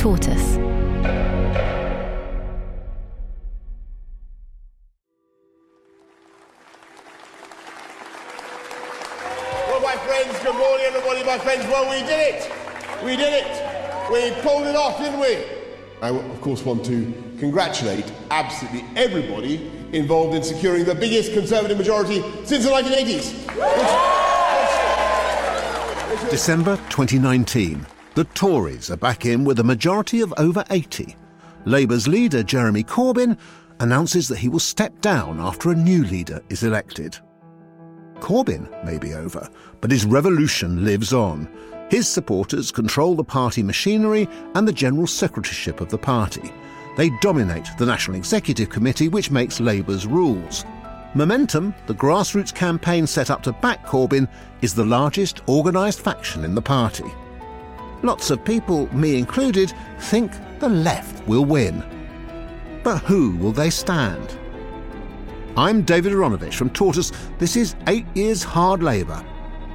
Tortoise. Well, my friends, good morning, everybody, my friends. Well, we did it. We did it. We pulled it off, didn't we? I, of course, want to congratulate absolutely everybody involved in securing the biggest Conservative majority since the 1980s. December 2019. The Tories are back in with a majority of over 80. Labour's leader, Jeremy Corbyn, announces that he will step down after a new leader is elected. Corbyn may be over, but his revolution lives on. His supporters control the party machinery and the general secretaryship of the party. They dominate the National Executive Committee, which makes Labour's rules. Momentum, the grassroots campaign set up to back Corbyn, is the largest organised faction in the party. Lots of people, me included, think the left will win. But who will they stand? I'm David Aaronovitch from Tortoise. This is Eight Years Hard Labour.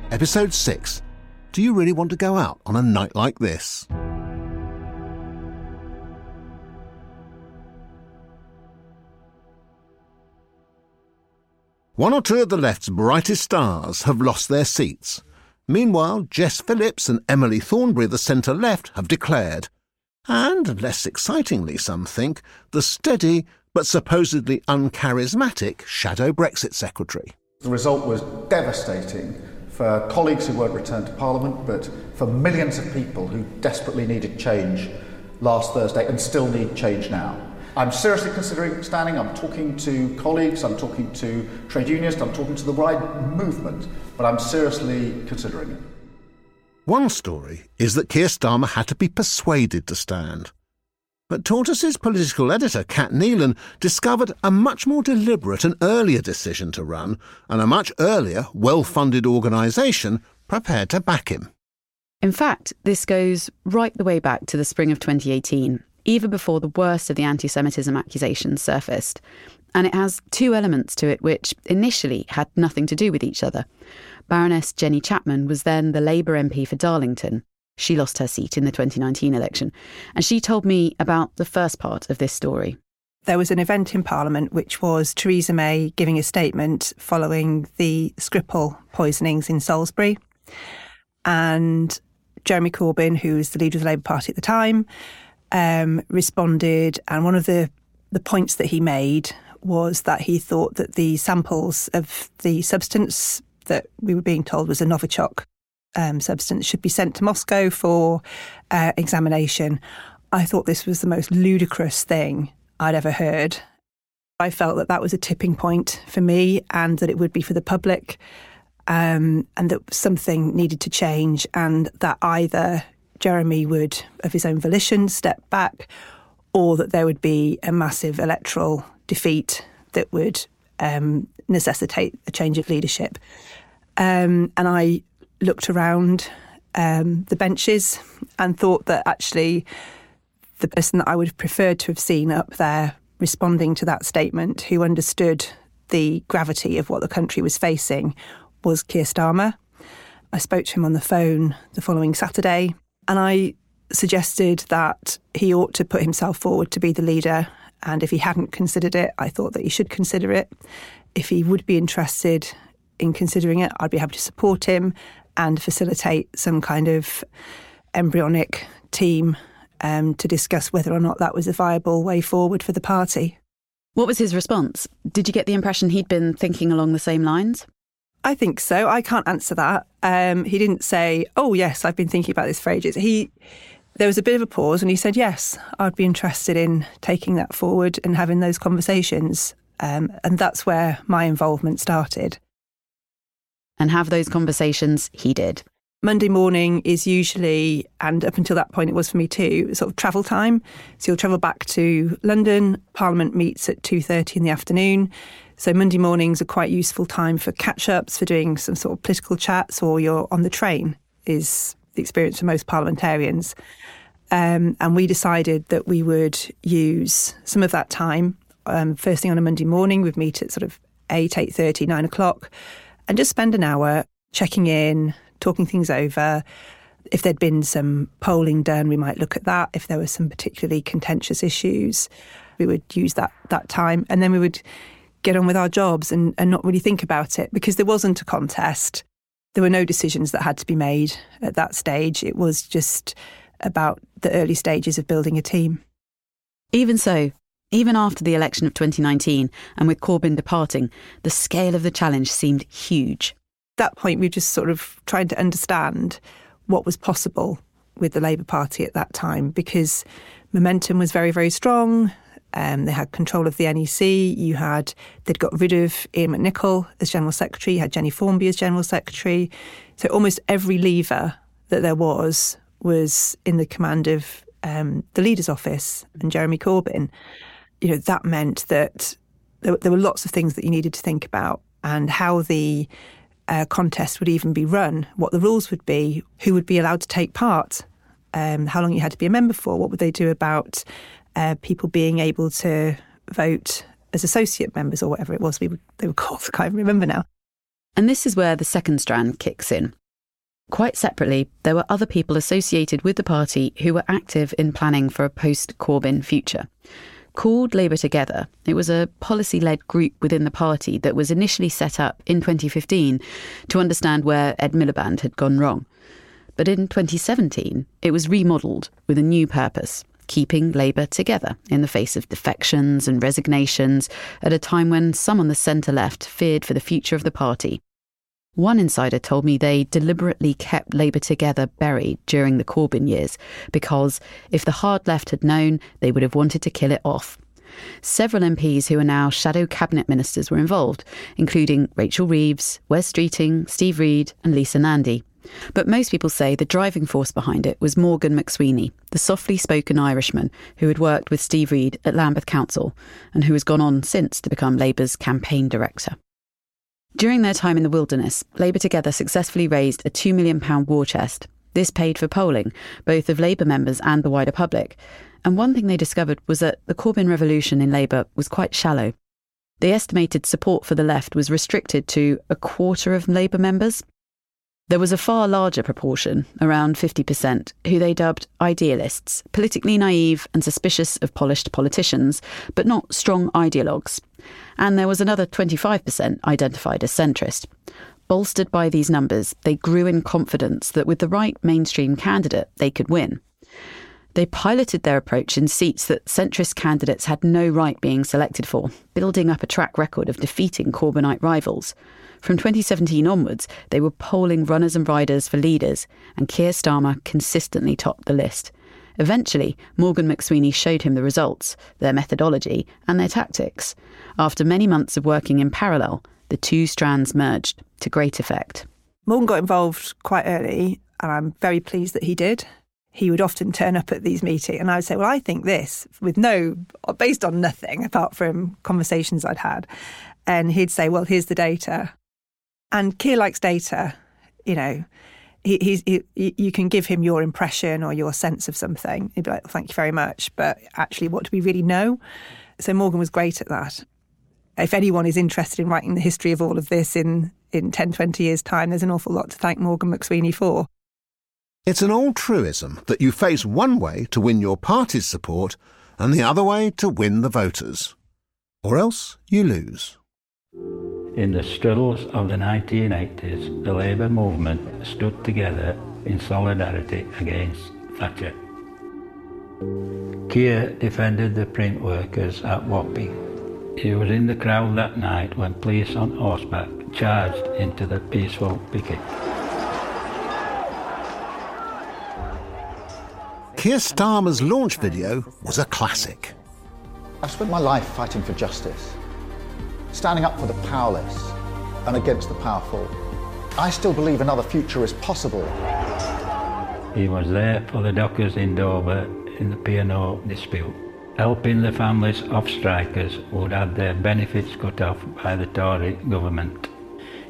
Episode 6. Do you really want to go out on a night like this? One or two of the left's brightest stars have lost their seats. Meanwhile, Jess Phillips and Emily Thornberry, the centre left, have declared. And, less excitingly, some think, the steady but supposedly uncharismatic shadow Brexit secretary. The result was devastating for colleagues who weren't returned to Parliament, but for millions of people who desperately needed change last Thursday and still need change now. I'm seriously considering standing. I'm talking to colleagues, I'm talking to trade unionists, I'm talking to the wide movement, but I'm seriously considering it. One story is that Keir Starmer had to be persuaded to stand. But Tortoise's political editor, Cat Neilan, discovered a much more deliberate and earlier decision to run, and a much earlier, well funded organisation prepared to back him. In fact, this goes right the way back to the spring of 2018, even before the worst of the anti Semitism accusations surfaced. And it has two elements to it which initially had nothing to do with each other. Baroness Jenny Chapman was then the Labour MP for Darlington. She lost her seat in the 2019 election. And she told me about the first part of this story. There was an event in Parliament which was Theresa May giving a statement following the Skripal poisonings in Salisbury. And Jeremy Corbyn, who was the leader of the Labour Party at the time, um, responded. And one of the, the points that he made was that he thought that the samples of the substance that we were being told was a Novichok um, substance should be sent to Moscow for uh, examination. I thought this was the most ludicrous thing I'd ever heard. I felt that that was a tipping point for me and that it would be for the public, um, and that something needed to change, and that either Jeremy would, of his own volition, step back, or that there would be a massive electoral defeat that would um, necessitate a change of leadership. Um, and I looked around um, the benches and thought that actually the person that I would have preferred to have seen up there responding to that statement, who understood the gravity of what the country was facing, was Keir Starmer. I spoke to him on the phone the following Saturday and I suggested that he ought to put himself forward to be the leader And if he hadn't considered it, I thought that he should consider it. If he would be interested in considering it, I'd be happy to support him and facilitate some kind of embryonic team um, to discuss whether or not that was a viable way forward for the party. What was his response? Did you get the impression he'd been thinking along the same lines? I think so. I can't answer that. Um, he didn't say, "Oh yes, I've been thinking about this for ages." He there was a bit of a pause, and he said, "Yes, I'd be interested in taking that forward and having those conversations." Um, and that's where my involvement started. And have those conversations he did. Monday morning is usually, and up until that point it was for me too, sort of travel time. So you'll travel back to London. Parliament meets at 2.30 in the afternoon. So Monday mornings are quite useful time for catch-ups, for doing some sort of political chats, or you're on the train is the experience for most parliamentarians. Um, and we decided that we would use some of that time. Um, first thing on a Monday morning, we'd meet at sort of 8, 8.30, 9 o'clock, and just spend an hour checking in, talking things over. If there'd been some polling done, we might look at that. If there were some particularly contentious issues, we would use that that time, and then we would get on with our jobs and, and not really think about it because there wasn't a contest. There were no decisions that had to be made at that stage. It was just about the early stages of building a team. Even so, even after the election of 2019 and with Corbyn departing, the scale of the challenge seemed huge At that point, we were just sort of tried to understand what was possible with the Labour Party at that time because momentum was very, very strong. Um, they had control of the NEC. You had they'd got rid of Iain McNicol as general secretary. You had Jenny Formby as general secretary. So almost every lever that there was was in the command of um, the leader's office and Jeremy Corbyn. You know that meant that there, there were lots of things that you needed to think about and how the uh, contest would even be run, what the rules would be, who would be allowed to take part, um, how long you had to be a member for, what would they do about uh, people being able to vote as associate members or whatever it was we they were called. I can't remember now. And this is where the second strand kicks in. Quite separately, there were other people associated with the party who were active in planning for a post Corbyn future. Called Labour Together, it was a policy led group within the party that was initially set up in 2015 to understand where Ed Miliband had gone wrong. But in 2017, it was remodelled with a new purpose keeping Labour together in the face of defections and resignations at a time when some on the centre left feared for the future of the party. One insider told me they deliberately kept Labour together buried during the Corbyn years because if the hard left had known, they would have wanted to kill it off. Several MPs who are now shadow cabinet ministers were involved, including Rachel Reeves, Wes Streeting, Steve Reed, and Lisa Nandy. But most people say the driving force behind it was Morgan McSweeney, the softly spoken Irishman who had worked with Steve Reed at Lambeth Council and who has gone on since to become Labour's campaign director. During their time in the wilderness, Labour Together successfully raised a £2 million war chest. This paid for polling, both of Labour members and the wider public. And one thing they discovered was that the Corbyn revolution in Labour was quite shallow. They estimated support for the left was restricted to a quarter of Labour members, there was a far larger proportion, around 50%, who they dubbed idealists, politically naive and suspicious of polished politicians, but not strong ideologues. And there was another 25% identified as centrist. Bolstered by these numbers, they grew in confidence that with the right mainstream candidate, they could win. They piloted their approach in seats that centrist candidates had no right being selected for, building up a track record of defeating Corbynite rivals. From 2017 onwards, they were polling runners and riders for leaders, and Keir Starmer consistently topped the list. Eventually, Morgan McSweeney showed him the results, their methodology, and their tactics. After many months of working in parallel, the two strands merged to great effect. Morgan got involved quite early, and I'm very pleased that he did. He would often turn up at these meetings, and I would say, Well, I think this, with no, based on nothing apart from conversations I'd had. And he'd say, Well, here's the data. And Keir likes data. You know, he, he, you can give him your impression or your sense of something. He'd be like, "Thank you very much," but actually, what do we really know? So Morgan was great at that. If anyone is interested in writing the history of all of this in in 10, 20 years' time, there's an awful lot to thank Morgan McSweeney for. It's an old truism that you face one way to win your party's support and the other way to win the voters. Or else you lose. In the struggles of the 1980s, the Labour movement stood together in solidarity against Thatcher. Keir defended the print workers at Wapping. He was in the crowd that night when police on horseback charged into the peaceful picket. Keir Starmer's launch video was a classic. I've spent my life fighting for justice, standing up for the powerless and against the powerful. I still believe another future is possible. He was there for the dockers in Dover in the P&O dispute, helping the families of strikers who had had their benefits cut off by the Tory government.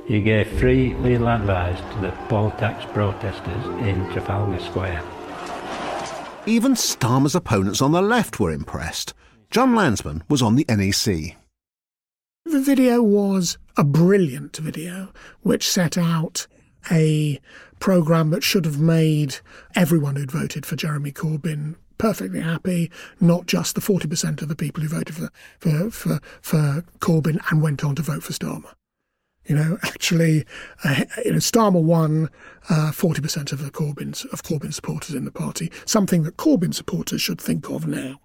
He gave free legal advice to the poll tax protesters in Trafalgar Square. Even Starmer's opponents on the left were impressed. Jon Lansman was on the NEC. The video was a brilliant video which set out a programme that should have made everyone who'd voted for Jeremy Corbyn perfectly happy, not just the 40% of the people who voted for, for, for, for Corbyn and went on to vote for Starmer. You know, actually, uh, you know, Starmer won uh, 40% of the Corbyn's, of Corbyn supporters in the party, something that Corbyn supporters should think of now.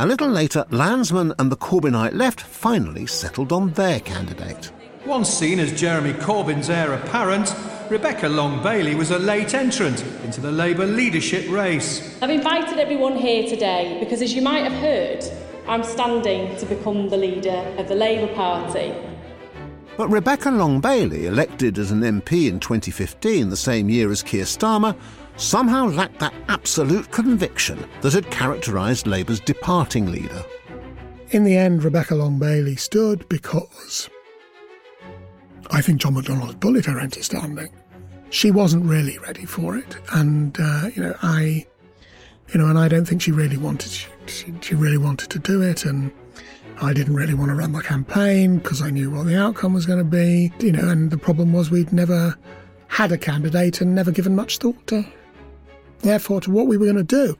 A little later, Lansman and the Corbynite left finally settled on their candidate. Once seen as Jeremy Corbyn's heir apparent, Rebecca Long Bailey was a late entrant into the Labour leadership race. I've invited everyone here today because, as you might have heard, I'm standing to become the leader of the Labour Party. But Rebecca Long Bailey, elected as an MP in 2015, the same year as Keir Starmer, somehow lacked that absolute conviction that had characterised Labour's departing leader. In the end, Rebecca Long Bailey stood because I think John McDonnell bullied her into standing. She wasn't really ready for it, and uh, you know, I, you know, and I don't think she really wanted. She, she really wanted to do it, and I didn't really want to run the campaign because I knew what the outcome was going to be. You know, and the problem was we'd never had a candidate and never given much thought to, therefore, to what we were going to do.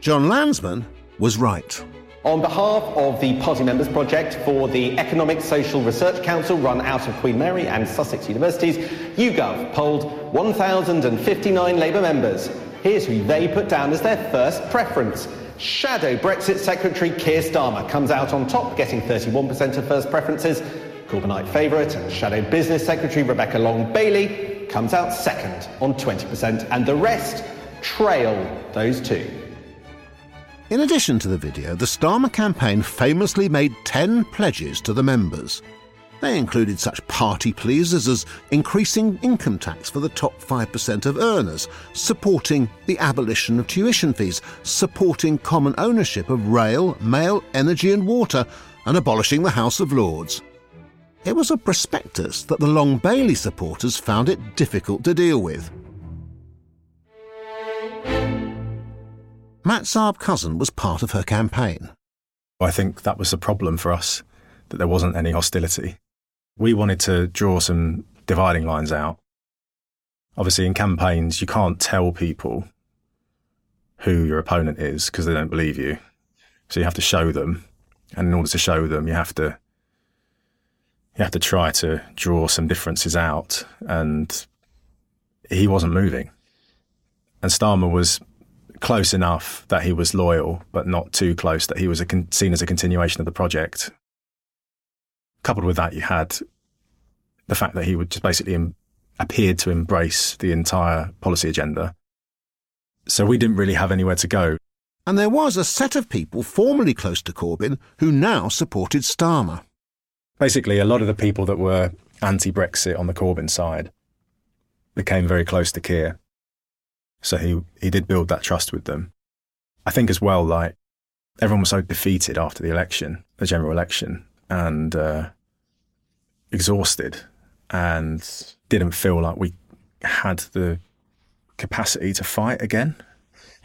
Jon Lansman was right. On behalf of the Party Members Project for the Economic Social Research Council run out of Queen Mary and Sussex Universities, YouGov polled 1,059 Labour members. Here's who they put down as their first preference. Shadow Brexit Secretary Keir Starmer comes out on top, getting 31% of first preferences. Corbynite favourite and Shadow Business Secretary Rebecca Long Bailey comes out second on 20%, and the rest trail those two. In addition to the video, the Starmer campaign famously made 10 pledges to the members. They included such party pleasers as increasing income tax for the top 5% of earners, supporting the abolition of tuition fees, supporting common ownership of rail, mail, energy, and water, and abolishing the House of Lords. It was a prospectus that the Long Bailey supporters found it difficult to deal with. Matt Zarb-Cousin was part of her campaign. I think that was the problem for us, that there wasn't any hostility. We wanted to draw some dividing lines out. Obviously, in campaigns, you can't tell people who your opponent is because they don't believe you. So you have to show them. And in order to show them, you have to you have to try to draw some differences out. And he wasn't moving. And Starmer was close enough that he was loyal, but not too close that he was con- seen as a continuation of the project. Coupled with that, you had the fact that he would just basically Im- appeared to embrace the entire policy agenda. So we didn't really have anywhere to go. And there was a set of people formerly close to Corbyn who now supported Starmer. Basically, a lot of the people that were anti Brexit on the Corbyn side became very close to Keir. So he, he did build that trust with them. I think as well, like everyone was so defeated after the election, the general election, and uh, exhausted, and didn't feel like we had the capacity to fight again.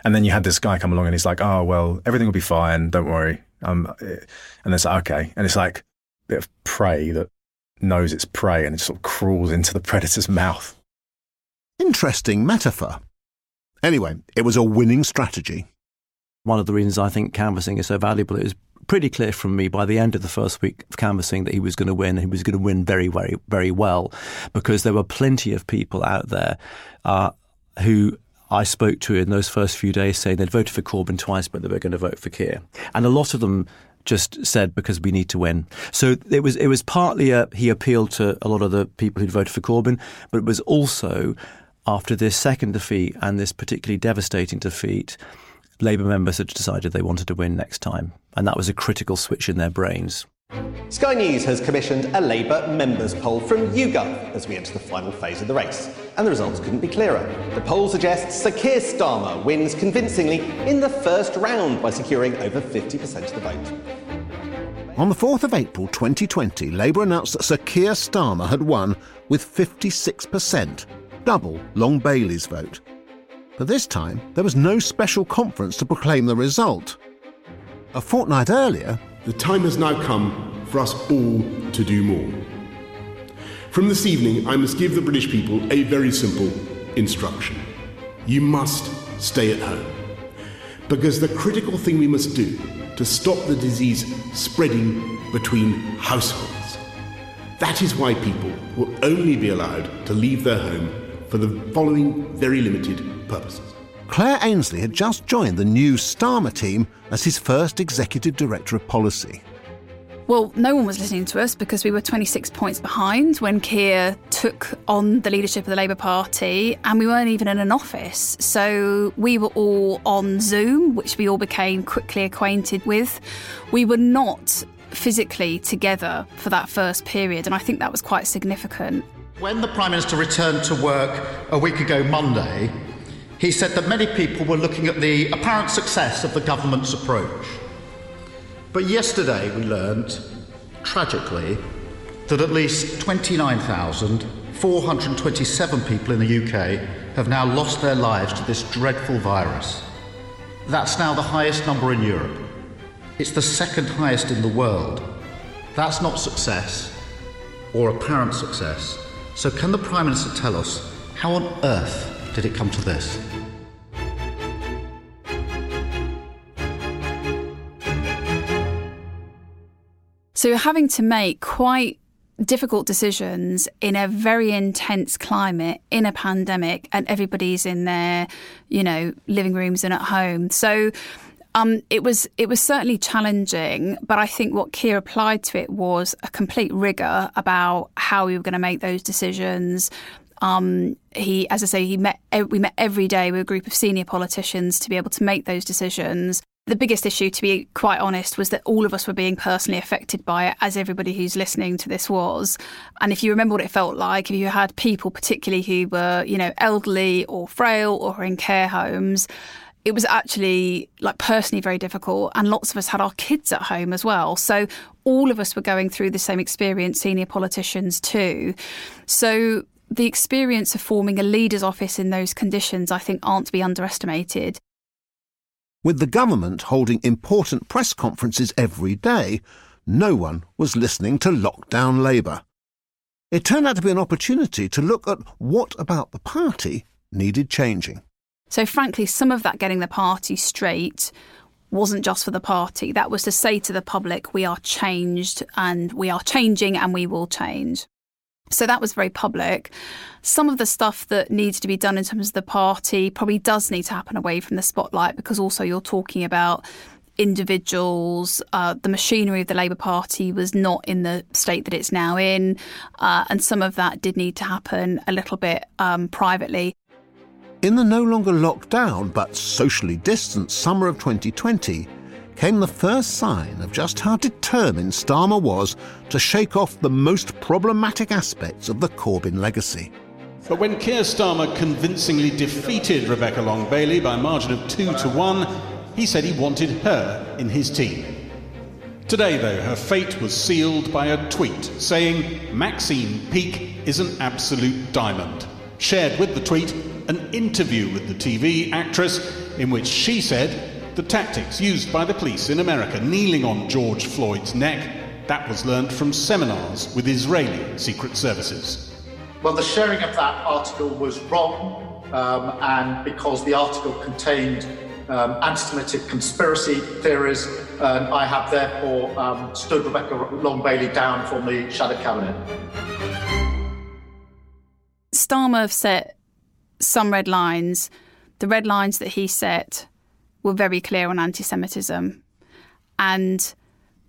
And then you had this guy come along and he's like, "Oh well, everything will be fine. Don't worry." Um, and it's like, okay, and it's like bit of prey that knows it's prey and it sort of crawls into the predator's mouth. Interesting metaphor. Anyway, it was a winning strategy. One of the reasons I think canvassing is so valuable is pretty clear from me by the end of the first week of canvassing that he was going to win. He was going to win very, very, very well because there were plenty of people out there uh, who I spoke to in those first few days saying they'd voted for Corbyn twice, but they were going to vote for Keir. And a lot of them just said because we need to win. So it was it was partly a, he appealed to a lot of the people who'd voted for Corbyn, but it was also after this second defeat and this particularly devastating defeat, Labour members had decided they wanted to win next time, and that was a critical switch in their brains. Sky News has commissioned a Labour members poll from YouGov as we enter the final phase of the race, and the results couldn't be clearer. The poll suggests Sir Keir Starmer wins convincingly in the first round by securing over 50% of the vote. On the 4th of April 2020, Labour announced that Sir Keir Starmer had won with 56%, double Long Bailey's vote. But this time, there was no special conference to proclaim the result. A fortnight earlier, the time has now come for us all to do more. From this evening, I must give the British people a very simple instruction. You must stay at home. Because the critical thing we must do to stop the disease spreading between households. That is why people will only be allowed to leave their home for the following very limited purposes. Claire Ainsley had just joined the new Starmer team as his first executive director of policy. Well, no one was listening to us because we were 26 points behind when Keir took on the leadership of the Labour Party, and we weren't even in an office. So we were all on Zoom, which we all became quickly acquainted with. We were not physically together for that first period, and I think that was quite significant. When the Prime Minister returned to work a week ago Monday, he said that many people were looking at the apparent success of the government's approach. But yesterday we learned, tragically, that at least 29,427 people in the UK have now lost their lives to this dreadful virus. That's now the highest number in Europe. It's the second highest in the world. That's not success or apparent success. So, can the Prime Minister tell us how on earth did it come to this? So you're having to make quite difficult decisions in a very intense climate in a pandemic and everybody's in their you know living rooms and at home so um, it was it was certainly challenging, but I think what Keir applied to it was a complete rigor about how we were going to make those decisions. Um, he, as I say, he met we met every day with a group of senior politicians to be able to make those decisions. The biggest issue, to be quite honest, was that all of us were being personally affected by it, as everybody who's listening to this was. And if you remember what it felt like, if you had people, particularly who were, you know, elderly or frail or in care homes, it was actually like personally very difficult. And lots of us had our kids at home as well. So all of us were going through the same experience senior politicians too. So the experience of forming a leader's office in those conditions i think aren't to be underestimated with the government holding important press conferences every day, no one was listening to lockdown Labour. It turned out to be an opportunity to look at what about the party needed changing. So, frankly, some of that getting the party straight wasn't just for the party. That was to say to the public, we are changed and we are changing and we will change. So that was very public. Some of the stuff that needs to be done in terms of the party probably does need to happen away from the spotlight because also you're talking about individuals. Uh, the machinery of the Labour Party was not in the state that it's now in, uh, and some of that did need to happen a little bit um, privately. In the no longer locked down but socially distanced summer of 2020, came the first sign of just how determined Starmer was to shake off the most problematic aspects of the Corbyn legacy. But when Keir Starmer convincingly defeated Rebecca Long Bailey by a margin of two to one, he said he wanted her in his team. Today, though, her fate was sealed by a tweet saying Maxine Peake is an absolute diamond. Shared with the tweet an interview with the TV actress in which she said the tactics used by the police in America kneeling on George Floyd's neck, that was learned from seminars with Israeli secret services. Well, the sharing of that article was wrong, um, and because the article contained um, anti Semitic conspiracy theories, and I have therefore um, stood Rebecca Long Bailey down from the shadow cabinet. Starmer set some red lines. The red lines that he set were very clear on anti Semitism. And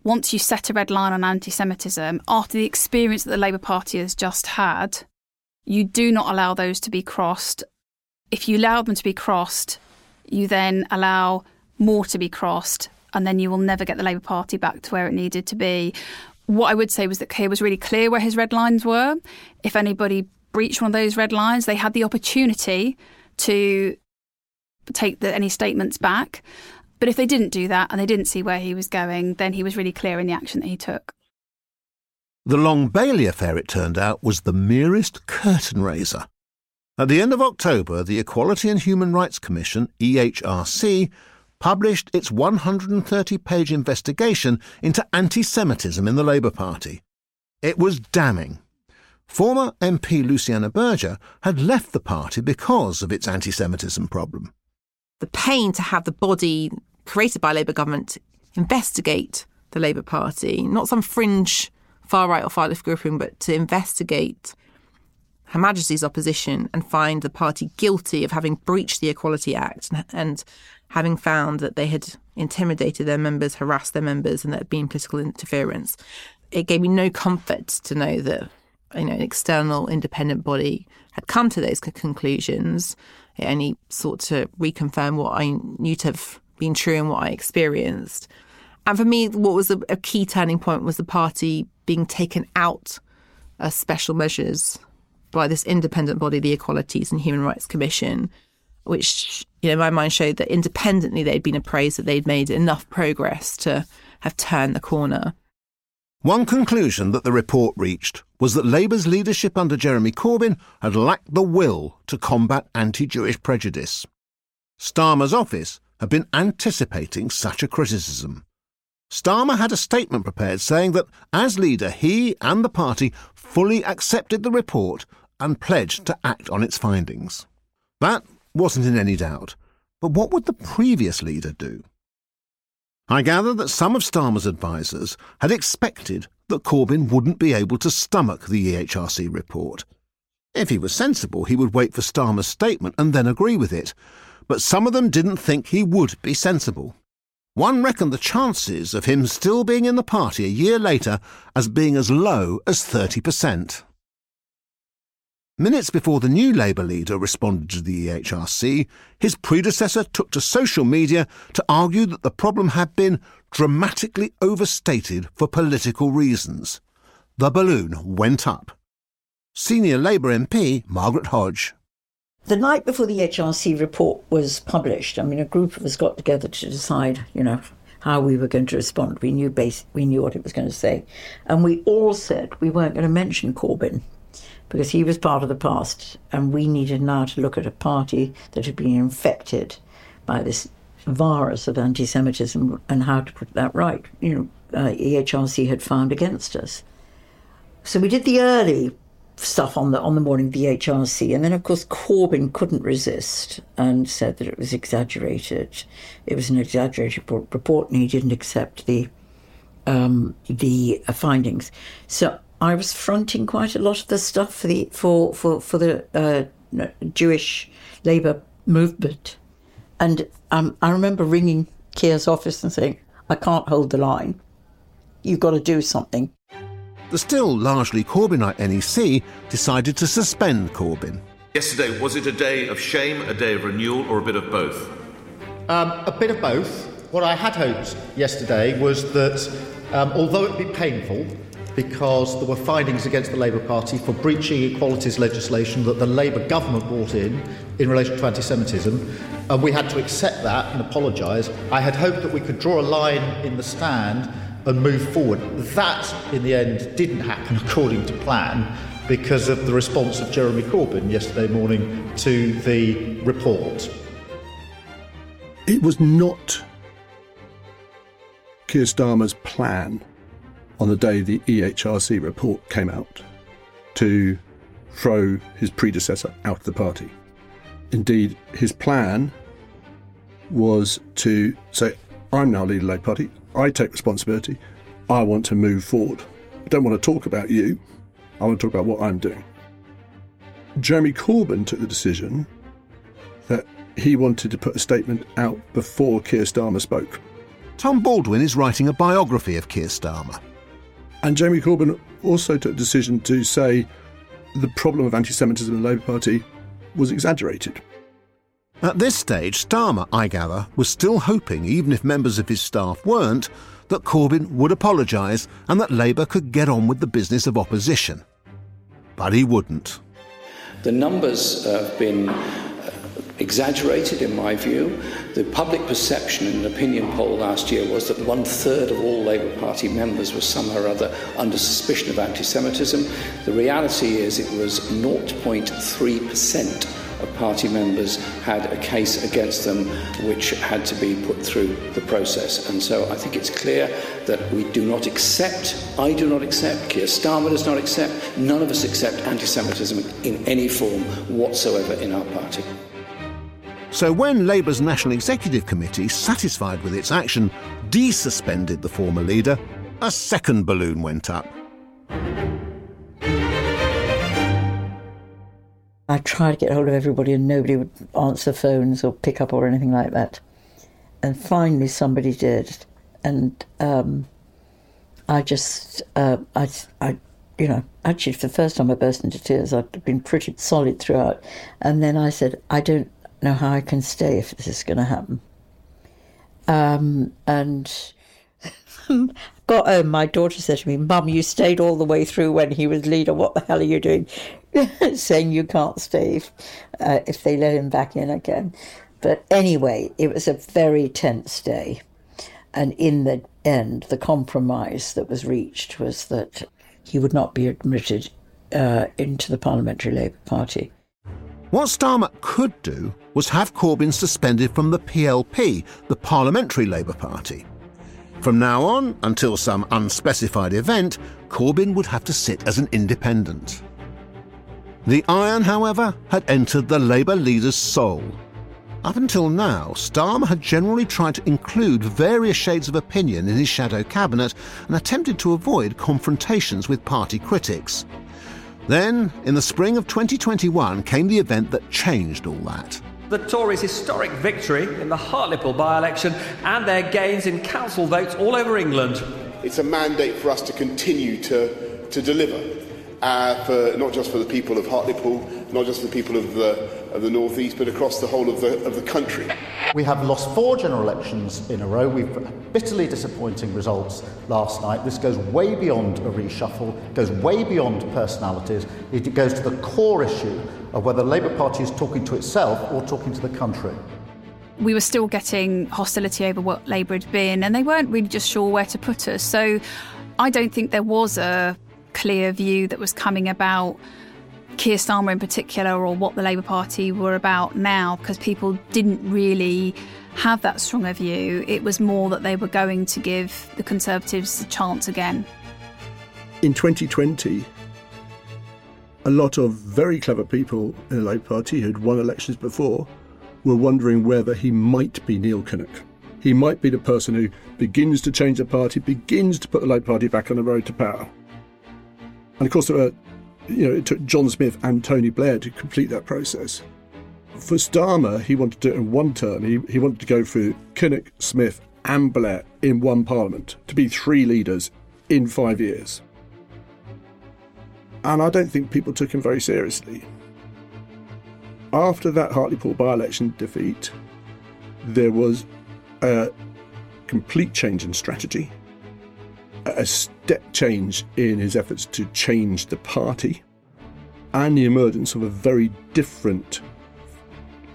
once you set a red line on anti Semitism, after the experience that the Labour Party has just had, you do not allow those to be crossed. If you allow them to be crossed, you then allow more to be crossed, and then you will never get the Labour Party back to where it needed to be. What I would say was that Keir was really clear where his red lines were. If anybody breached one of those red lines, they had the opportunity to take the, any statements back. But if they didn't do that and they didn't see where he was going, then he was really clear in the action that he took. The Long Bailey affair, it turned out, was the merest curtain raiser. At the end of October, the Equality and Human Rights Commission, EHRC, published its 130 page investigation into anti Semitism in the Labour Party. It was damning. Former MP Luciana Berger had left the party because of its anti Semitism problem. The pain to have the body created by Labour government investigate the Labour Party, not some fringe far right or far left grouping, but to investigate Her Majesty's opposition and find the party guilty of having breached the Equality Act and, and having found that they had intimidated their members, harassed their members, and that had been political interference. It gave me no comfort to know that you know an external independent body had come to those conclusions. It only sought to reconfirm what I knew to have been true and what I experienced. And for me, what was a, a key turning point was the party being taken out as special measures by this independent body, the Equalities and Human Rights Commission, which, you know, my mind showed that independently they'd been appraised that they'd made enough progress to have turned the corner. One conclusion that the report reached was that Labour's leadership under Jeremy Corbyn had lacked the will to combat anti Jewish prejudice. Starmer's office had been anticipating such a criticism. Starmer had a statement prepared saying that, as leader, he and the party fully accepted the report and pledged to act on its findings. That wasn't in any doubt. But what would the previous leader do? I gather that some of Starmer's advisers had expected that Corbyn wouldn't be able to stomach the EHRC report. If he was sensible, he would wait for Starmer's statement and then agree with it. But some of them didn't think he would be sensible. One reckoned the chances of him still being in the party a year later as being as low as 30%. Minutes before the new Labour leader responded to the EHRC, his predecessor took to social media to argue that the problem had been dramatically overstated for political reasons. The balloon went up. Senior Labour MP Margaret Hodge. The night before the HRC report was published, I mean, a group of us got together to decide, you know, how we were going to respond. We knew base, we knew what it was going to say, and we all said we weren't going to mention Corbyn because he was part of the past, and we needed now to look at a party that had been infected by this virus of anti-Semitism and how to put that right. You know, uh, EHRC had found against us. So we did the early stuff on the on the morning of the HRC, and then of course Corbyn couldn't resist and said that it was exaggerated. It was an exaggerated report, and he didn't accept the um, the findings. So I was fronting quite a lot of the stuff for the for for for the uh, Jewish Labour movement, and um, I remember ringing Keir's office and saying, "I can't hold the line. You've got to do something." The still largely Corbynite NEC decided to suspend Corbyn. Yesterday, was it a day of shame, a day of renewal, or a bit of both? Um, a bit of both. What I had hoped yesterday was that, um, although it would be painful, because there were findings against the Labour Party for breaching equalities legislation that the Labour government brought in in relation to anti Semitism, and we had to accept that and apologise. I had hoped that we could draw a line in the stand and move forward. That, in the end, didn't happen according to plan because of the response of Jeremy Corbyn yesterday morning to the report. It was not Keir Starmer's plan on the day the EHRC report came out to throw his predecessor out of the party. Indeed, his plan was to say, I'm now leader of the Labour Party, I take responsibility, I want to move forward. I don't want to talk about you, I want to talk about what I'm doing. Jeremy Corbyn took the decision that he wanted to put a statement out before Keir Starmer spoke. Tom Baldwin is writing a biography of Keir Starmer. And Jeremy Corbyn also took a decision to say the problem of anti Semitism in the Labour Party was exaggerated. At this stage, Starmer, I gather, was still hoping, even if members of his staff weren't, that Corbyn would apologise and that Labour could get on with the business of opposition. But he wouldn't. The numbers have been exaggerated, in my view. The public perception in an opinion poll last year was that one third of all Labour Party members were somehow or other under suspicion of anti Semitism. The reality is it was 0.3% of party members had a case against them which had to be put through the process. And so I think it's clear that we do not accept, I do not accept, Keir Starmer does not accept, none of us accept anti Semitism in any form whatsoever in our party. So when Labour's National Executive Committee, satisfied with its action, desuspended the former leader, a second balloon went up. I tried to get hold of everybody and nobody would answer phones or pick up or anything like that. And finally somebody did. And um, I just, uh, I, I, you know, actually for the first time I burst into tears. I'd been pretty solid throughout. And then I said, I don't know how I can stay if this is going to happen. Um, and got home, my daughter said to me, Mum, you stayed all the way through when he was leader. What the hell are you doing? Saying you can't stay if, uh, if they let him back in again. But anyway, it was a very tense day. And in the end, the compromise that was reached was that he would not be admitted uh, into the Parliamentary Labour Party. What Starmer could do was have Corbyn suspended from the PLP, the Parliamentary Labour Party. From now on, until some unspecified event, Corbyn would have to sit as an independent. The iron, however, had entered the Labour leader's soul. Up until now, Starmer had generally tried to include various shades of opinion in his shadow cabinet and attempted to avoid confrontations with party critics. Then, in the spring of 2021, came the event that changed all that the Tories' historic victory in the Hartlepool by election and their gains in council votes all over England. It's a mandate for us to continue to, to deliver. Uh, for, not just for the people of Hartlepool, not just for the people of the, of the North East, but across the whole of the, of the country. We have lost four general elections in a row. We've bitterly disappointing results last night. This goes way beyond a reshuffle, goes way beyond personalities. It goes to the core issue of whether the Labour Party is talking to itself or talking to the country. We were still getting hostility over what Labour had been, and they weren't really just sure where to put us. So I don't think there was a clear view that was coming about Keir Starmer in particular or what the Labour Party were about now because people didn't really have that stronger view. It was more that they were going to give the Conservatives a chance again. In 2020, a lot of very clever people in the Labour Party who'd won elections before were wondering whether he might be Neil Kinnock. He might be the person who begins to change the party, begins to put the Labour Party back on the road to power. And of course, there you know, it took John Smith and Tony Blair to complete that process. For Starmer, he wanted to do it in one term. He, he wanted to go through Kinnock, Smith, and Blair in one parliament to be three leaders in five years. And I don't think people took him very seriously. After that Hartlepool by election defeat, there was a complete change in strategy a step change in his efforts to change the party and the emergence of a very different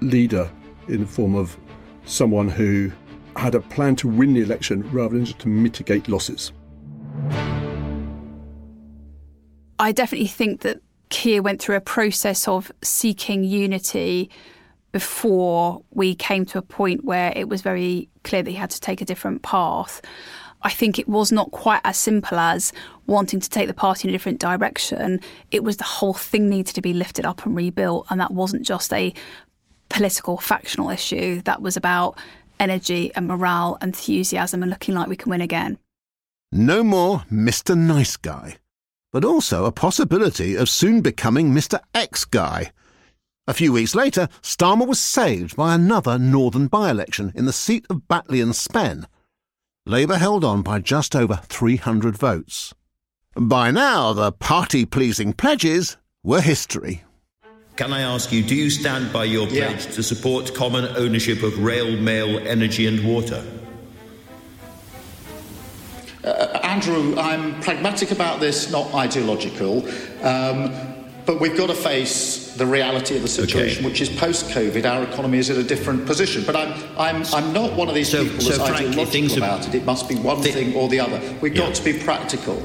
leader in the form of someone who had a plan to win the election rather than just to mitigate losses. I definitely think that Keir went through a process of seeking unity before we came to a point where it was very clear that he had to take a different path. I think it was not quite as simple as wanting to take the party in a different direction. It was the whole thing needed to be lifted up and rebuilt, and that wasn't just a political factional issue. That was about energy and morale, enthusiasm, and looking like we can win again. No more Mr. Nice Guy, but also a possibility of soon becoming Mr. X Guy. A few weeks later, Starmer was saved by another northern by election in the seat of Batley and Spen. Labour held on by just over 300 votes. By now, the party pleasing pledges were history. Can I ask you, do you stand by your pledge yeah. to support common ownership of rail, mail, energy, and water? Uh, Andrew, I'm pragmatic about this, not ideological. Um, but we've got to face the reality of the situation, okay. which is post-COVID. Our economy is in a different position. But I'm, I'm, I'm not one of these so, people so that's frankly, ideological about it. It must be one th- thing or the other. We've yeah. got to be practical.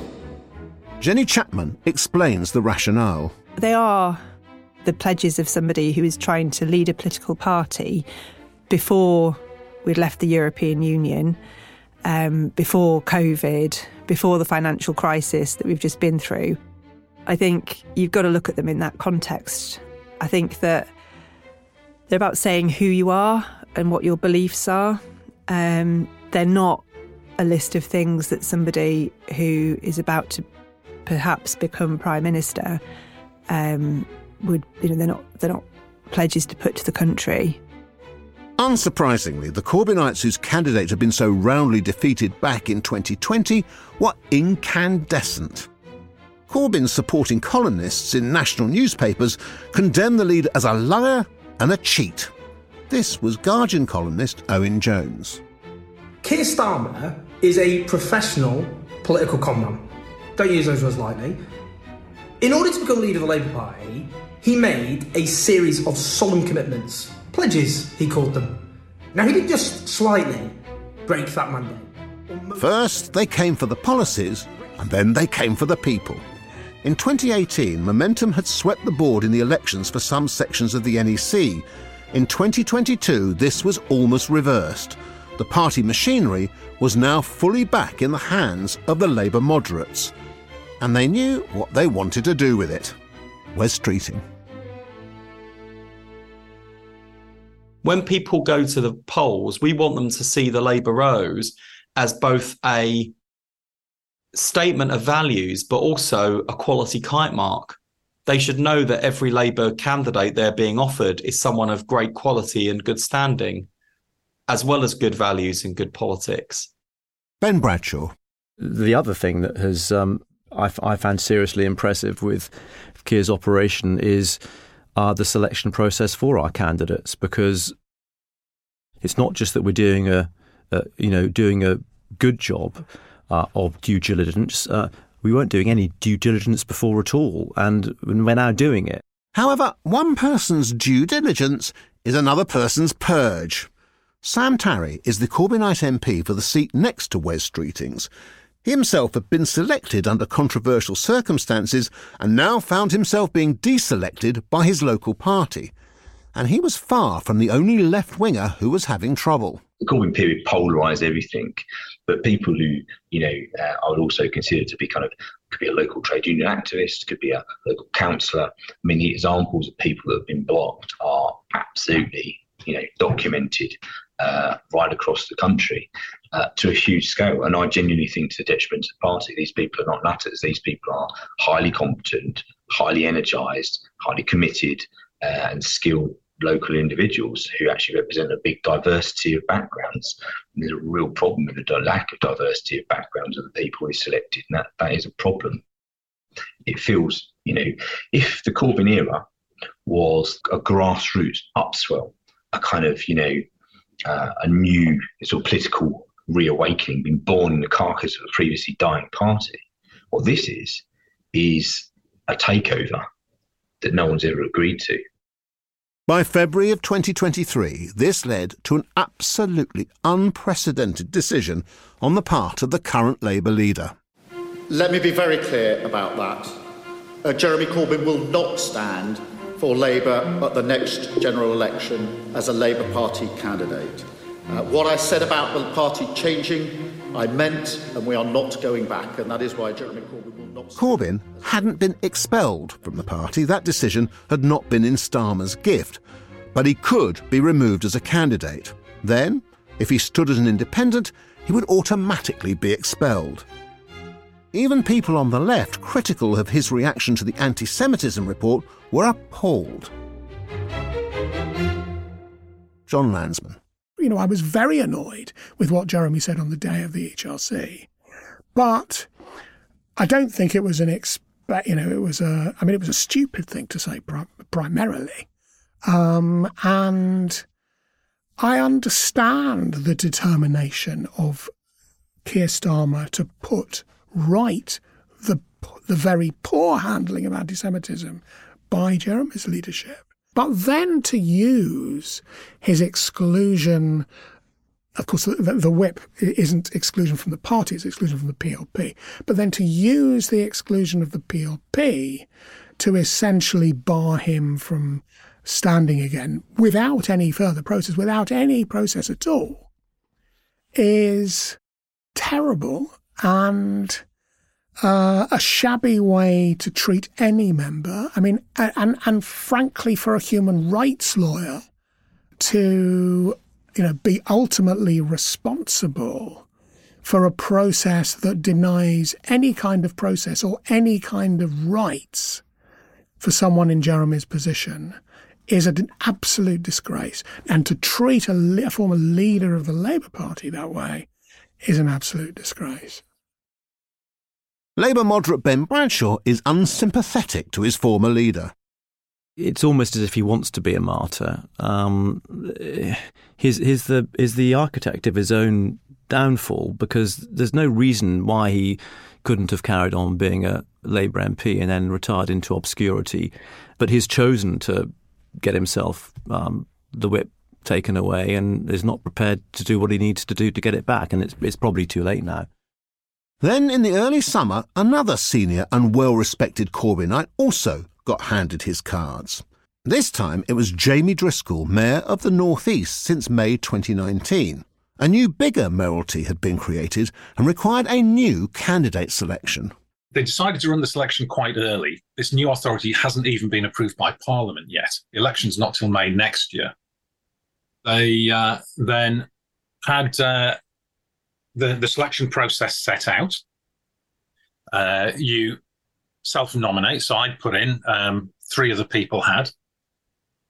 Jenny Chapman explains the rationale. They are the pledges of somebody who is trying to lead a political party before we'd left the European Union, um, before COVID, before the financial crisis that we've just been through. I think you've got to look at them in that context. I think that they're about saying who you are and what your beliefs are. Um, they're not a list of things that somebody who is about to perhaps become prime minister um, would you know they're not they're not pledges to put to the country. Unsurprisingly, the Corbynites whose candidate had been so roundly defeated back in 2020 were incandescent. Corbyn's supporting columnists in national newspapers condemned the leader as a liar and a cheat. This was Guardian columnist Owen Jones. Keir Starmer is a professional political conman. Don't use those words lightly. In order to become leader of the Labour Party, he made a series of solemn commitments, pledges, he called them. Now, he didn't just slightly break that mandate. First, they came for the policies, and then they came for the people. In 2018, Momentum had swept the board in the elections for some sections of the NEC. In 2022, this was almost reversed. The party machinery was now fully back in the hands of the Labour moderates and they knew what they wanted to do with it. Wes Streeting. When people go to the polls, we want them to see the Labour Rose as both a statement of values, but also a quality kite mark. They should know that every Labour candidate they're being offered is someone of great quality and good standing, as well as good values and good politics. Ben Bradshaw. The other thing that has um, I, I found seriously impressive with Keir's operation is uh, the selection process for our candidates because it's not just that we're doing a, a you know doing a good job uh, of due diligence. Uh, we weren't doing any due diligence before at all, and we're now doing it. However, one person's due diligence is another person's purge. Sam Tarry is the Corbynite MP for the seat next to Wes Streeting's. He himself had been selected under controversial circumstances and now found himself being deselected by his local party. And he was far from the only left winger who was having trouble. The Corbyn period polarised everything, but people who, you know, uh, I would also consider to be kind of, could be a local trade union activist, could be a local councillor. I mean, the examples of people that have been blocked are absolutely, you know, documented uh, right across the country uh, to a huge scale. And I genuinely think to the detriment of the party, these people are not nutters. These people are highly competent, highly energised, highly committed, uh, and skilled local individuals who actually represent a big diversity of backgrounds. And there's a real problem with the lack of diversity of backgrounds of the people we selected, and that, that is a problem. It feels, you know, if the Corbyn era was a grassroots upswell, a kind of, you know, uh, a new sort of political reawakening, being born in the carcass of a previously dying party. What this is, is a takeover that no one's ever agreed to. By February of 2023, this led to an absolutely unprecedented decision on the part of the current Labour leader. Let me be very clear about that. Uh, Jeremy Corbyn will not stand for Labour at the next general election as a Labour Party candidate. Uh, what I said about the party changing, I meant, and we are not going back, and that is why Jeremy Corbyn. Corbyn hadn't been expelled from the party. That decision had not been in Starmer's gift. But he could be removed as a candidate. Then, If he stood as an independent, he would automatically be expelled. Even people on the left critical of his reaction to the anti Semitism report were appalled. Jon Lansman. You know, I was very annoyed with what Jeremy said on the day of the HRC, but I don't think it was an expect. You know, it was a. I mean, it was a stupid thing to say primarily, um, and I understand the determination of Keir Starmer to put right the the very poor handling of anti-Semitism by Jeremy's leadership. But then to use his exclusion, of course, the, the, whip isn't exclusion from the party, it's exclusion from the PLP. But then to use the exclusion of the PLP to essentially bar him from standing again without any further process, without any process at all, is terrible and uh, a shabby way to treat any member. I mean, and and frankly, for a human rights lawyer to you know be ultimately responsible for a process that denies any kind of process or any kind of rights for someone in Jeremy's position is an absolute disgrace. And to treat a, a former leader of the Labour Party that way is an absolute disgrace. Labour moderate Ben Bradshaw is unsympathetic to his former leader. It's almost as if he wants to be a martyr. Um, he's, he's, the, he's the architect of his own downfall because there's no reason why he couldn't have carried on being a Labour MP and then retired into obscurity. But he's chosen to get himself um, the whip taken away and is not prepared to do what he needs to do to get it back. And it's, it's probably too late now. Then, in the early summer, another senior and well respected Corbynite also got handed his cards. This time it was Jamie Driscoll, Mayor of the North East since May 2019. A new bigger mayoralty had been created and required a new candidate selection. They decided to run the selection quite early. This new authority hasn't even been approved by Parliament yet. The election's not till May next year. They uh, then had uh, the, the selection process set out. Uh, you self nominate. So I'd put in, um, three other people had.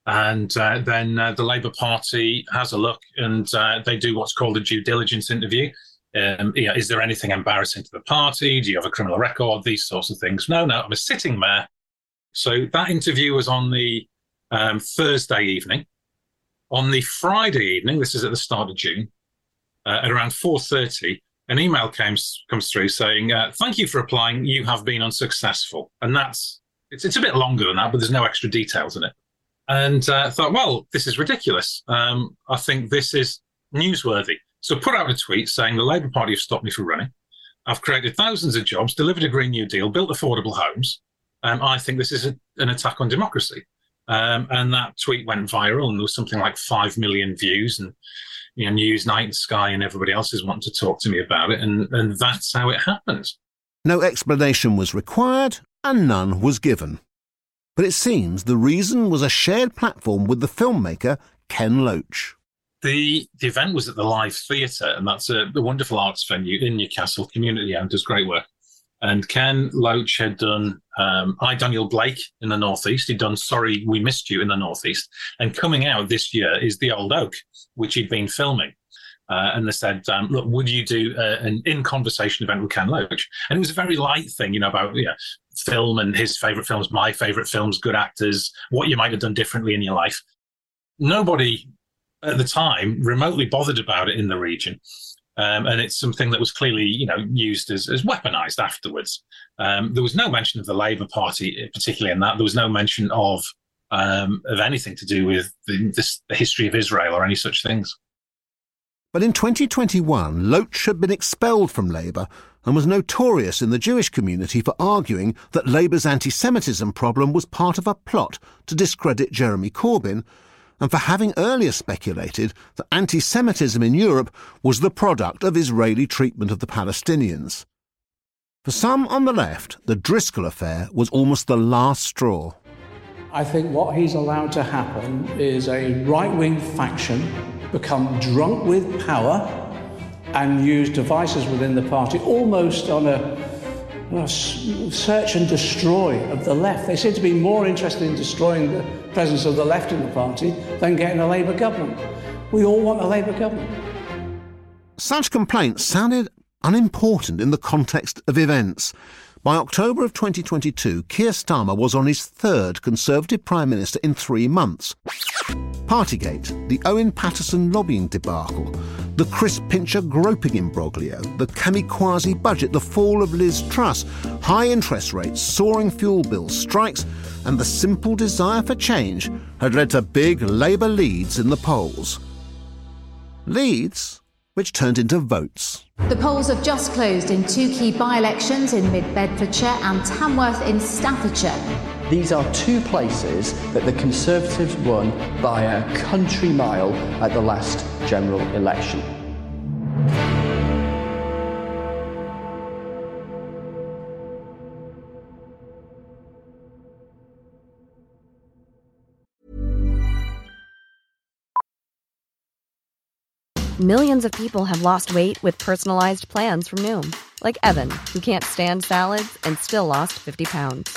And uh, then uh, the Labour Party has a look and uh, they do what's called a due diligence interview. Um, yeah, is there anything embarrassing to the party? Do you have a criminal record? These sorts of things. No, no, I'm a sitting mayor. So that interview was on the um, Thursday evening. On the Friday evening, this is at the start of June, uh, at around 4.30, an email comes comes through saying, uh, "Thank you for applying. You have been unsuccessful." And that's it's it's a bit longer than that, but there's no extra details in it. And uh, I thought, well, this is ridiculous. Um, I think this is newsworthy. So put out a tweet saying the Labour Party have stopped me from running. I've created thousands of jobs, delivered a Green New Deal, built affordable homes. Um, I think this is a, an attack on democracy. Um, and that tweet went viral, and there was something like five million views. And you know, Newsnight, Sky, and everybody else is wanting to talk to me about it, and, and that's how it happened. No explanation was required, and none was given. But it seems the reason was a shared platform with the filmmaker Ken Loach. The, the event was at the Live Theatre, and that's a, a wonderful arts venue in Newcastle, community owned, does great work. And Ken Loach had done um, I, Daniel Blake in the Northeast. He'd done Sorry We Missed You in the Northeast. And coming out this year is The Old Oak, which he'd been filming. Uh, and they said, um, "Look, would you do uh, an in conversation event with Ken Loach?" And it was a very light thing, you know, about yeah, film and his favorite films, my favorite films, good actors, what you might have done differently in your life. Nobody at the time remotely bothered about it in the region. Um, and it's something that was clearly, you know, used as, as weaponized afterwards. Um, there was no mention of the Labour Party, particularly in that. There was no mention of um, of anything to do with the, this, the history of Israel or any such things. But in 2021, Loach had been expelled from Labour and was notorious in the Jewish community for arguing that Labour's anti Semitism problem was part of a plot to discredit Jeremy Corbyn and for having earlier speculated that anti Semitism in Europe was the product of Israeli treatment of the Palestinians. For some on the left, the Driscoll affair was almost the last straw. I think what he's allowed to happen is a right wing faction become drunk with power and use devices within the party almost on a, a search and destroy of the left. They seem to be more interested in destroying the presence of the left in the party than getting a Labour government. We all want a Labour government. Such complaints sounded unimportant in the context of events. By October of 2022, Keir Starmer was on his third Conservative Prime Minister in three months. Partygate, the Owen Paterson lobbying debacle, the Chris Pincher groping imbroglio, the kamikaze budget, the fall of Liz Truss, high interest rates, soaring fuel bills, strikes, and the simple desire for change had led to big Labour leads in the polls. Leads which turned into votes. The polls have just closed in two key by elections in Mid Bedfordshire and Tamworth in Staffordshire. These are two places that the Conservatives won by a country mile at the last general election. Millions of people have lost weight with personalized plans from Noom, like Evan, who can't stand salads and still lost 50 pounds.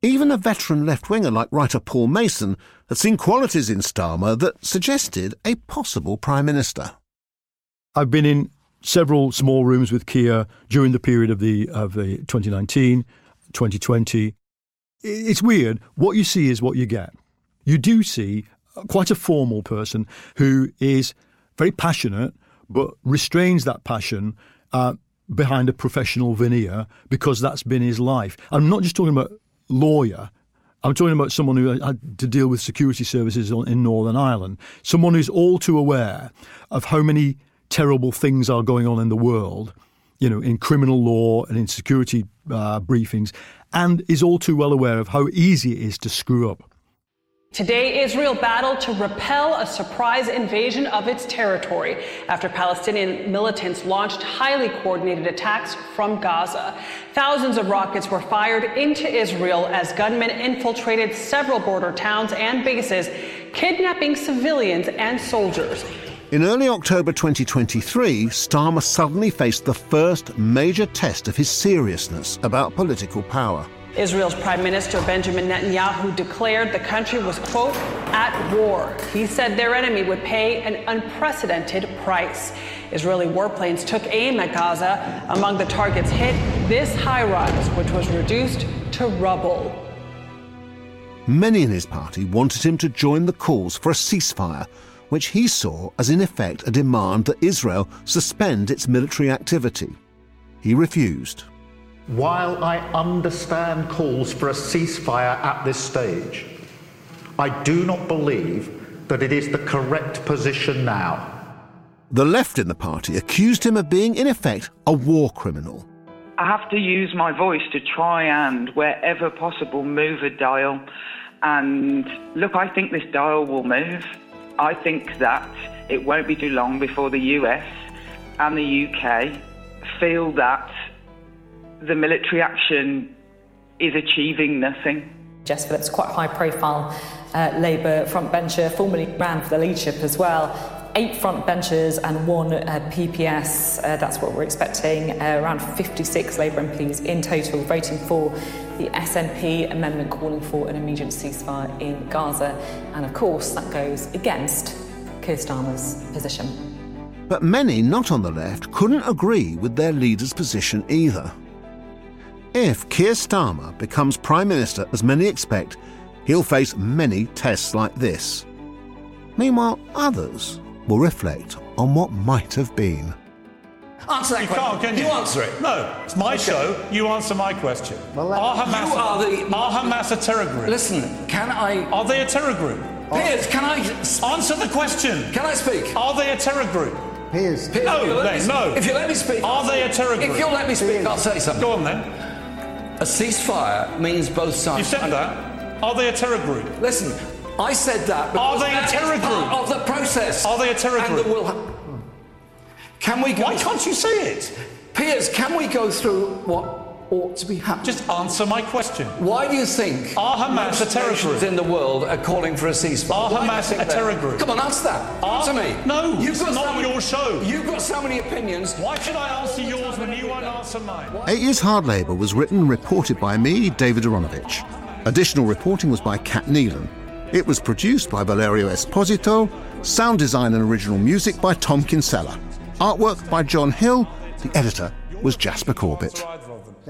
Even a veteran left winger like writer Paul Mason had seen qualities in Starmer that suggested a possible Prime Minister. I've been in several small rooms with Keir during the period of the of the 2019, 2020. It's weird. What you see is what you get. You do see quite a formal person who is very passionate but restrains that passion uh, behind a professional veneer because that's been his life. I'm not just talking about lawyer. I'm talking about someone who had to deal with security services in Northern Ireland, someone who's all too aware of how many terrible things are going on in the world, you know, in criminal law and in security uh, briefings, and is all too well aware of how easy it is to screw up. Today, Israel battled to repel a surprise invasion of its territory after Palestinian militants launched highly coordinated attacks from Gaza. Thousands of rockets were fired into Israel as gunmen infiltrated several border towns and bases, kidnapping civilians and soldiers. In early October 2023, Starmer suddenly faced the first major test of his seriousness about political power. Israel's Prime Minister Benjamin Netanyahu declared the country was, quote, at war. He said their enemy would pay an unprecedented price. Israeli warplanes took aim at Gaza. Among the targets hit, this high rise, which was reduced to rubble. Many in his party wanted him to join the calls for a ceasefire which he saw as in effect a demand that Israel suspend its military activity. He refused. While I understand calls for a ceasefire at this stage, I do not believe that it is the correct position now. The left in the party accused him of being, in effect, a war criminal. I have to use my voice to try and, wherever possible, move a dial. And look, I think this dial will move. I think that it won't be too long before the US and the UK feel that the military action is achieving nothing. Jess Phillips, quite high profile uh, Labour frontbencher, formerly ran for the leadership as well. Eight frontbenchers and one uh, PPS. Uh, that's what we're expecting. Uh, around 56 Labour MPs in total voting for the SNP amendment calling for an immediate ceasefire in Gaza. And of course, that goes against Keir Starmer's position. But many not on the left couldn't agree with their leader's position either. If Keir Starmer becomes Prime Minister, as many expect, he'll face many tests like this. Meanwhile, others will reflect on what might have been. Answer that you question. can't, can you? You answer it. No, it's my Okay. show. You answer my question. Well, are Hamas, you are the- are Hamas a terror group? Listen, can I? Are they a terror group? Piers, can I answer the question? Can I speak? Are they a terror group? Piers. Piers, No, if you'll let then, me- no. If you let me speak, Are I'll they say- a terror group? If you'll let me speak, I'll say something. Go on then. A ceasefire means both sides. You said that. Are they a terror group? Listen, I said that. Are they a terror group? Of the process. Are they a terror and group? that will ha- can we? Go Why can't you say it? Piers, can we go through what ought to be happening? Just answer my question. Why do you think Are Hamas most a terror nations group? in the world are calling for a ceasefire? Are Why Hamas think a that? terror group? Come on, answer that. Are- answer me. No, you've it's got not so many, your show. You've got so many opinions. Why should I answer yours when you won't answer mine? Eight Years Hard Labour was written and reported by me, David Aaronovitch. Additional reporting was by Cat Neilan. It was produced by Valerio Esposito, sound design and original music by Tom Kinsella. Artwork by John Hill, the editor was Jasper Corbett.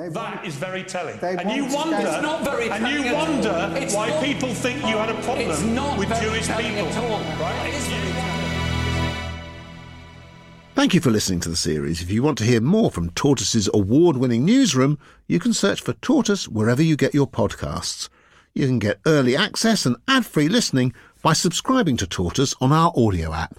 That is very telling. They and you wonder, It's not very and you telling at all. wonder It's why not- people think you had a It's problem not with very Jewish people. at all. Right? It is very. Thank you for listening to the series. If you want to hear more from Tortoise's award winning newsroom, you can search for Tortoise wherever you get your podcasts. You can get early access and ad free listening by subscribing to Tortoise on our audio app.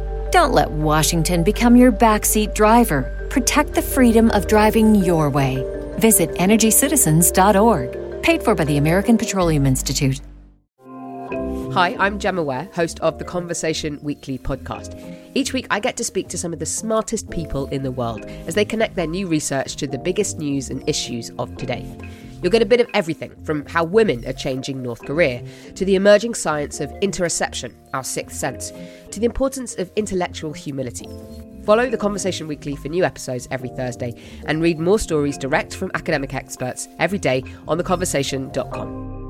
Don't let Washington become your backseat driver. Protect the freedom of driving your way. Visit EnergyCitizens.org. Paid for by the American Petroleum Institute. Hi, I'm Gemma Ware, host of the Conversation Weekly podcast. Each week, I get to speak to some of the smartest people in the world as they connect their new research to the biggest news and issues of today. You'll get a bit of everything from how women are changing North Korea, to the emerging science of interoception, our sixth sense, to the importance of intellectual humility. Follow the Conversation Weekly for new episodes every Thursday and read more stories direct from academic experts every day on theconversation.com.